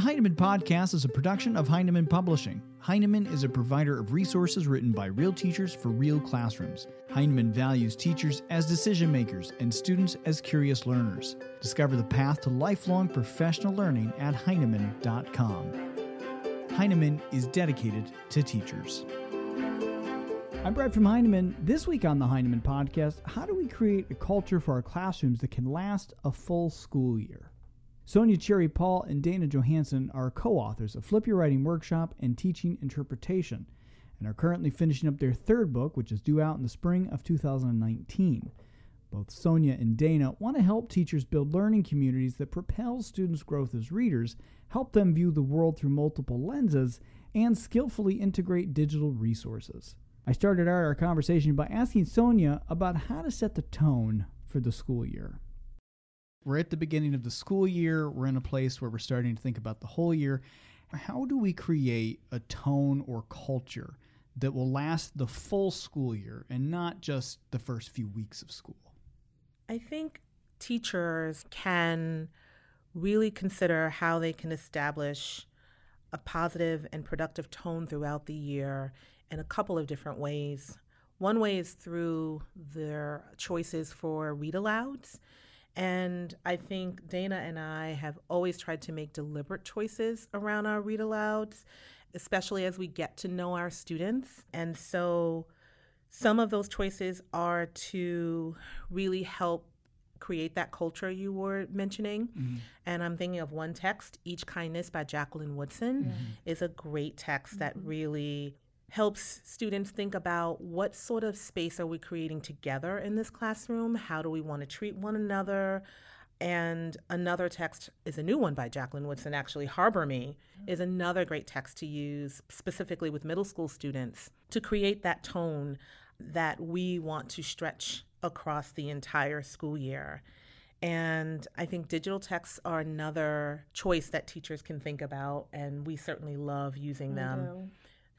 The Heinemann Podcast is a production of Heinemann Publishing. Heinemann is a provider of resources written by real teachers for real classrooms. Heinemann values teachers as decision makers and students as curious learners. Discover the path to lifelong professional learning at Heinemann.com. Heinemann is dedicated to teachers. I'm Brad from Heinemann. This week on the Heinemann Podcast, how do we create a culture for our classrooms that can last a full school year? Sonja Cherry Paul and Dana Johansen are co authors of Flip Your Writing Workshop and Teaching Interpretation, and are currently finishing up their third book, which is due out in the spring of 2019. Both Sonja and Dana want to help teachers build learning communities that propel students' growth as readers, help them view the world through multiple lenses, and skillfully integrate digital resources. I started our conversation by asking Sonja about how to set the tone for the school year. We're at the beginning of the school year. We're in a place where we're starting to think about the whole year. How do we create a tone or culture that will last the full school year and not just the first few weeks of school? I think teachers can really consider how they can establish a positive and productive tone throughout the year in a couple of different ways. One way is through their choices for read alouds. And I think Dana and I have always tried to make deliberate choices around our read alouds, especially as we get to know our students. And so some of those choices are to really help create that culture you were mentioning. Mm-hmm. And I'm thinking of one text, Each Kindness by Jacqueline Woodson, mm-hmm. is a great text mm-hmm. that really helps students think about what sort of space are we creating together in this classroom? How do we want to treat one another? And another text is a new one by Jacqueline Woodson, actually, Harbor Me is another great text to use specifically with middle school students to create that tone that we want to stretch across the entire school year. And I think digital texts are another choice that teachers can think about, and we certainly love using them.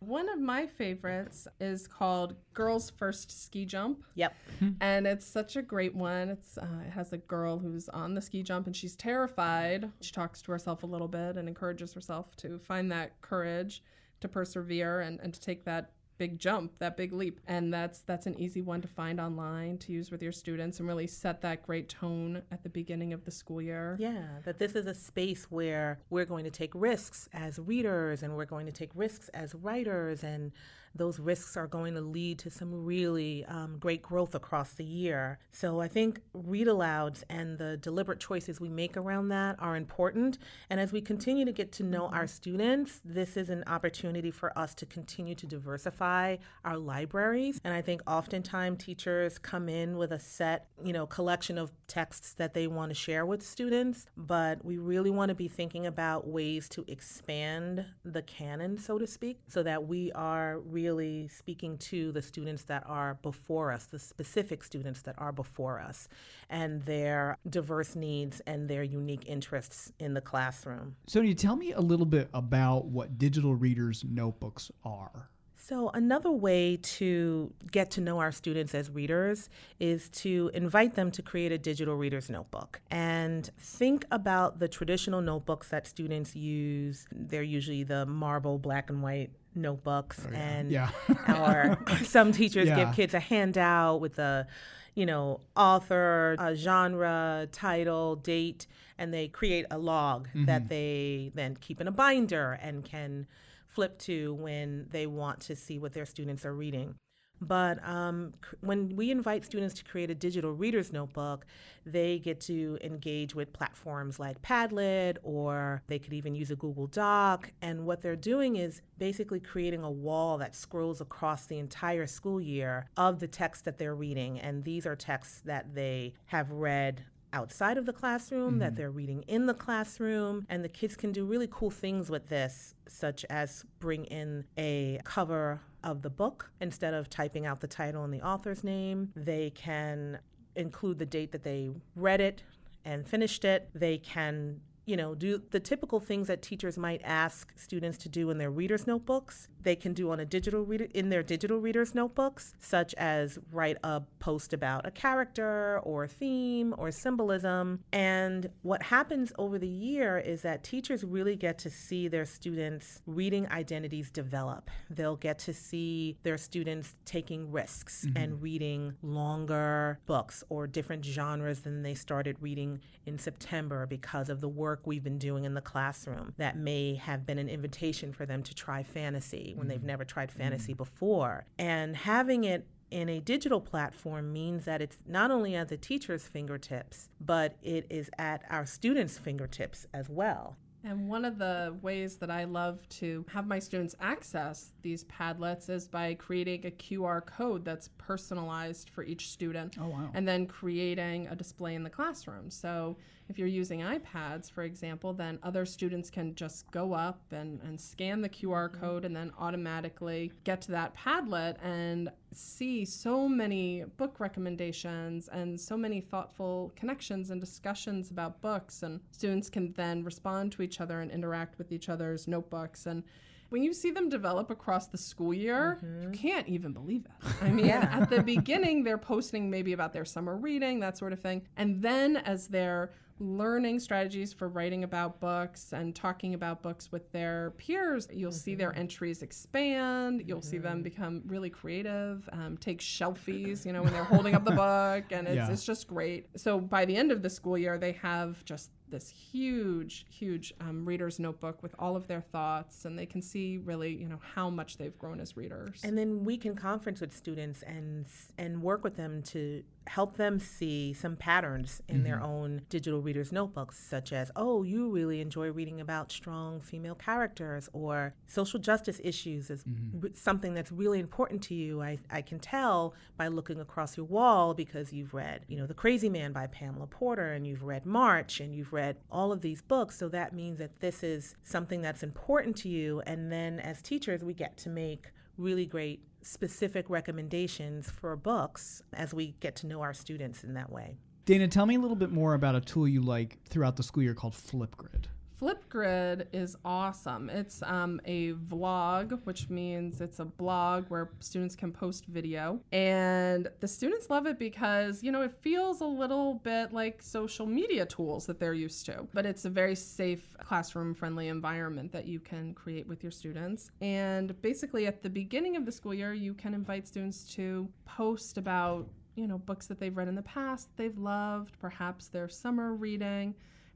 One of my favorites is called Girls First Ski Jump. Yep. and it's such a great one. It's uh, it has a girl who's on the ski jump and she's terrified. She talks to herself a little bit and encourages herself to find that courage to persevere and, and to take that big jump, that big leap. And that's that's an easy one to find online to use with your students and really set that great tone at the beginning of the school year. Yeah, that this is a space where we're going to take risks as readers and we're going to take risks as writers and those risks are going to lead to some really um, great growth across the year. So I think read alouds and the deliberate choices we make around that are important. And as we continue to get to know our students, this is an opportunity for us to continue to diversify our libraries. And I think oftentimes teachers come in with a set, you know, collection of texts that they want to share with students, but we really want to be thinking about ways to expand the canon, so to speak, so that we are really speaking to the students that are before us, the specific students that are before us, and their diverse needs and their unique interests in the classroom. Sonja, tell me a little bit about what digital readers' notebooks are. So, another way to get to know our students as readers is to invite them to create a digital reader's notebook and think about the traditional notebooks that students use. They're usually the marble black and white notebooks oh, yeah. and yeah. or some teachers yeah. give kids a handout with a you know author a genre title date and they create a log mm-hmm. that they then keep in a binder and can flip to when they want to see what their students are reading but um, when we invite students to create a digital reader's notebook, they get to engage with platforms like Padlet, or they could even use a Google Doc. And what they're doing is basically creating a wall that scrolls across the entire school year of the text that they're reading. And these are texts that they have read outside of the classroom, mm-hmm. that they're reading in the classroom. And the kids can do really cool things with this, such as bring in a cover of the book instead of typing out the title and the author's name. They can include the date that they read it and finished it. They can you know, do the typical things that teachers might ask students to do in their readers' notebooks. They can do on a digital reader in their digital readers notebooks, such as write a post about a character or a theme or symbolism. And what happens over the year is that teachers really get to see their students' reading identities develop. They'll get to see their students taking risks mm-hmm. and reading longer books or different genres than they started reading in September because of the work we've been doing in the classroom that may have been an invitation for them to try fantasy when mm-hmm. they've never tried fantasy mm-hmm. before. And having it in a digital platform means that it's not only at the teacher's fingertips, but it is at our students' fingertips as well. And one of the ways that I love to have my students access these Padlets is by creating a QR code that's personalized for each student. Oh, wow. And then creating a display in the classroom. So if you're using iPads, for example, then other students can just go up and, and scan the QR code and then automatically get to that Padlet and see so many book recommendations and so many thoughtful connections and discussions about books. And students can then respond to each other and interact with each other's notebooks. And when you see them develop across the school year, mm-hmm. you can't even believe it. I mean, yeah. at the beginning, they're posting maybe about their summer reading, that sort of thing. And then as they're learning strategies for writing about books and talking about books with their peers, you'll mm-hmm. see their mm-hmm. entries expand. You'll mm-hmm. see them mm-hmm. become really creative, um, take shelfies, you know, when they're holding up the book, and it's, yeah. it's just great. So by the end of the school year, they have just this huge, huge um, reader's notebook with all of their thoughts, and they can see really, you know, how much they've grown as readers. And then we can conference with students and and work with them to help them see some patterns in mm-hmm. their own digital readers notebooks, such as, oh, you really enjoy reading about strong female characters, or social justice issues is mm-hmm. something that's really important to you. I I can tell by looking across your wall because you've read, you know, The Crazy Man by Pamela Porter, and you've read March, and you've read read all of these books. So that means that this is something that's important to you. And then as teachers, we get to make really great specific recommendations for books as we get to know our students in that way. Dana, tell me a little bit more about a tool you like throughout the school year called Flipgrid. Flipgrid is awesome. It's um, a vlog, which means it's a blog where students can post video. And the students love it because, you know, it feels a little bit like social media tools that they're used to, but it's a very safe, classroom friendly environment that you can create with your students. And basically, at the beginning of the school year, you can invite students to post about you know books that they've read in the past they've loved perhaps their summer reading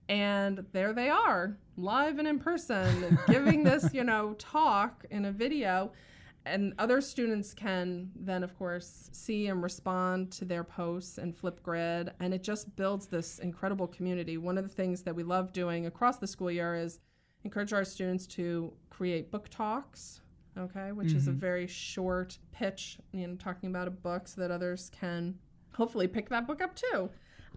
and there they are, live and in person, giving this, you know, talk in a video. And other students can then, of course, see and respond to their posts and Flipgrid. And it just builds this incredible community. One of the things that we love doing across the school year is encourage our students to create book talks, okay, which mm-hmm. is a mm-hmm. very short pitch, you know, talking about a book so that others can hopefully pick that book up too.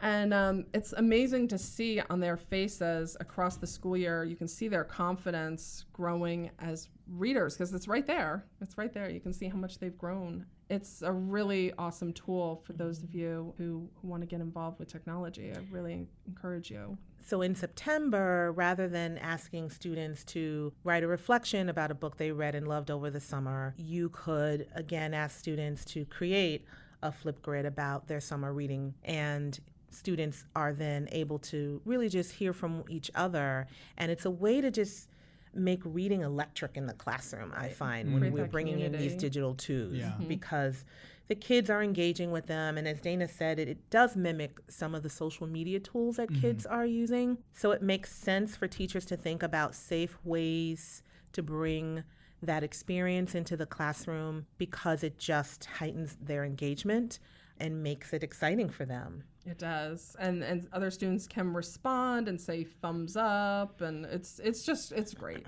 And um, it's amazing to see on their faces across the school year. You can see their confidence growing as readers because it's right there. It's right there. You can see how much they've grown. It's a really awesome tool for those of you who, who want to get involved with technology. I really encourage you. So in September, rather than asking students to write a reflection about a book they read and loved over the summer, you could again ask students to create a Flipgrid about their summer reading and students are then able to really just hear from each other. And it's a way to just make reading electric in the classroom, I find, mm-hmm. when we're bringing community. in these digital tools yeah. mm-hmm. because the kids are engaging with them. And as Dana said, it, it does mimic some of the social media tools that mm-hmm. kids are using. So it makes sense for teachers to think about safe ways to bring that experience into the classroom because it just heightens their engagement and makes it exciting for them. It does, and and other students can respond and say thumbs up, and it's it's just it's great.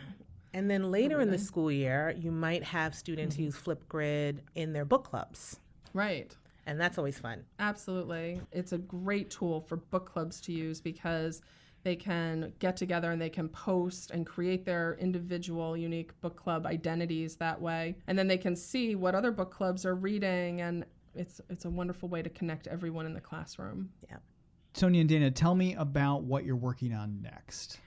And then later in the school year, you might have students mm-hmm. use Flipgrid in their book clubs. Right. And that's always fun. Absolutely. It's a great tool for book clubs to use because they can get together and they can post and create their individual unique book club identities that way. And then they can see what other book clubs are reading and it's it's a wonderful way to connect everyone in the classroom. Yeah. Sonja and Dana, tell me about what you're working on next.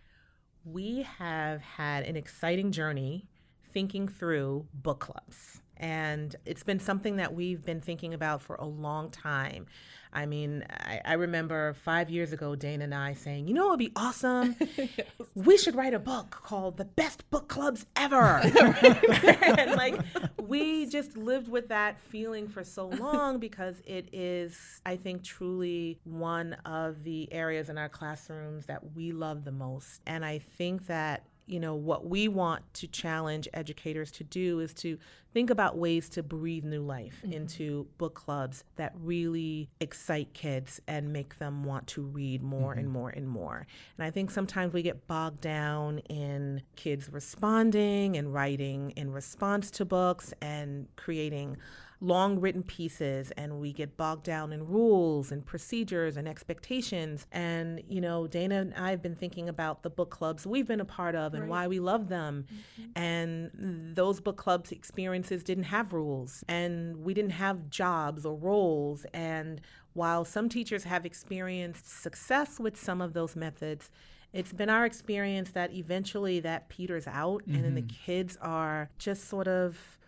We have had an exciting journey thinking through book clubs. And it's been something that we've been thinking about for a long time. I mean, I, I, remember five years ago, Dana and I saying, you know, it would be awesome. yes. We should write a book called The Best Book Clubs Ever. and like, we just lived with that feeling for so long because it is, I think, truly one of the areas in our classrooms that we love the most. And I think that you know, what we want to challenge educators to do is to think about ways to breathe new life mm-hmm. into book clubs that really excite kids and make them want to read more mm-hmm. and more and more. And I think sometimes we get bogged down in kids responding and writing in response to books and creating long written pieces and we get bogged down in rules and procedures and expectations. And, you know, Dana and I have been thinking about the book clubs we've been a part of and right. why we love them. Mm-hmm. And those book clubs experiences didn't have rules and we didn't have jobs or roles. And while some teachers have experienced success with some of those methods, it's been our experience that eventually that peters out mm-hmm. and then the mm-hmm. kids are just sort of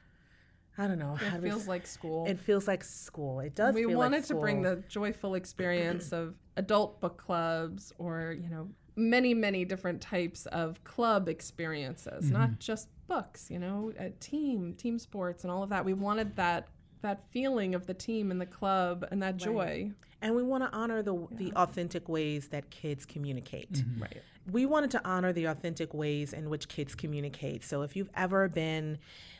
I don't know. It feels like school. It feels like school. It does. We wanted like to bring the joyful experience of adult book clubs, or you know, many many different types of club experiences, mm-hmm. not just books. You know, a team, team sports, and all of that. We wanted that that feeling of the team and the club and that right. joy. And we want to honor the yeah. the authentic ways that kids communicate. Mm-hmm. Right. We wanted to honor the authentic ways in which kids communicate. So if you've ever been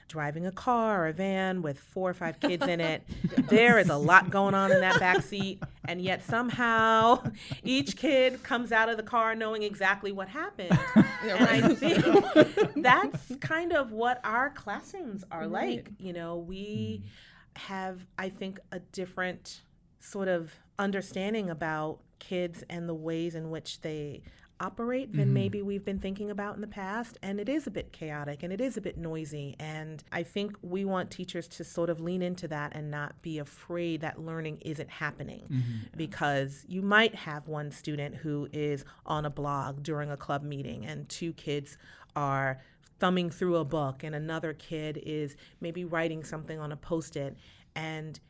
driving a car or a van with four or five kids in it. there is a lot going on in that back seat, and yet somehow each kid comes out of the car knowing exactly what happened. Yeah, and I think that's kind of what our classrooms are right. like. You know, we mm. have, I think, a different sort of understanding about kids and the ways in which they operate than mm-hmm. maybe we've been thinking about in the past. And it is a bit chaotic and it is a bit noisy. And I think we want teachers to sort of lean into that and not be afraid that learning isn't happening mm-hmm. because you might have one student who is on a blog during a club meeting and two kids are thumbing through a book and another kid is maybe writing something on a post it and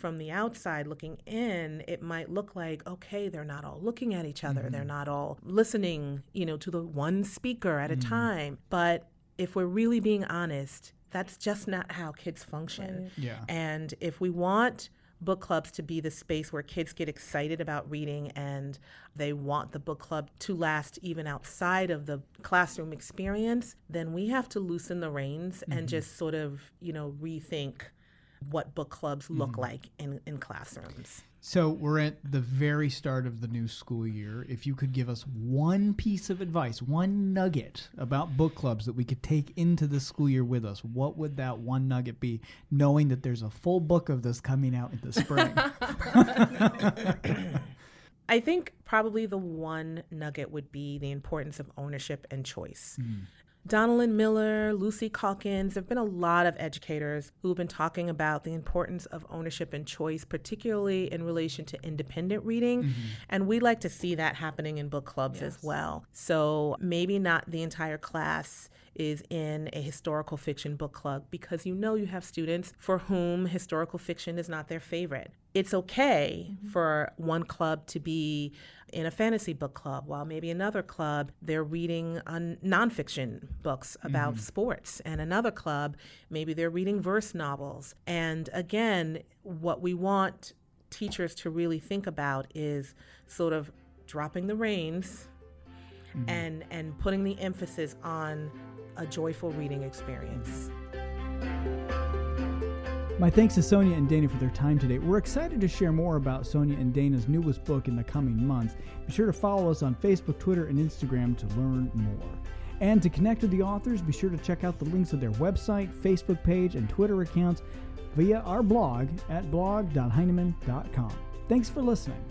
from the outside looking in, it might look like, okay, they're not all looking at each other. Mm-hmm. They're not all listening, you know, to the one speaker at mm-hmm. a time. But if we're really being honest, that's just not how kids function. Right. Yeah. And if we want book clubs to be the space where kids get excited about reading and they want the book club to last even outside of the classroom experience, then we have to loosen the reins mm-hmm. and just sort of, you know, rethink what book clubs look mm-hmm. like in, in classrooms. So we're at the very start of the new school year. If you could give us one piece of advice, one nugget about book clubs that we could take into the school year with us, what would that one nugget be, knowing that there's a full book of this coming out in the spring? I think probably the one nugget would be the importance of ownership and choice. Mm. Donalyn Miller, Lucy Calkins, there have been a lot of educators who've been talking about the importance of ownership and choice, particularly in relation to independent reading. Mm-hmm. And we like to see that happening in book clubs yes. as well. So maybe not the entire class is in a historical fiction book club because you know you have students for whom historical fiction is not their favorite. It's okay mm-hmm. for one club to be in a fantasy book club, while maybe another club they're reading on nonfiction books about mm-hmm. sports, and another club maybe they're reading verse novels. And again, what we want teachers to really think about is sort of dropping the reins mm-hmm. and and putting the emphasis on a joyful reading experience. My thanks to Sonja and Dana for their time today. We're excited to share more about Sonja and Dana's newest book in the coming months. Be sure to follow us on Facebook, Twitter, and Instagram to learn more. And to connect with the authors, be sure to check out the links of their website, Facebook page, and Twitter accounts via our blog at blog.heinemann.com. Thanks for listening.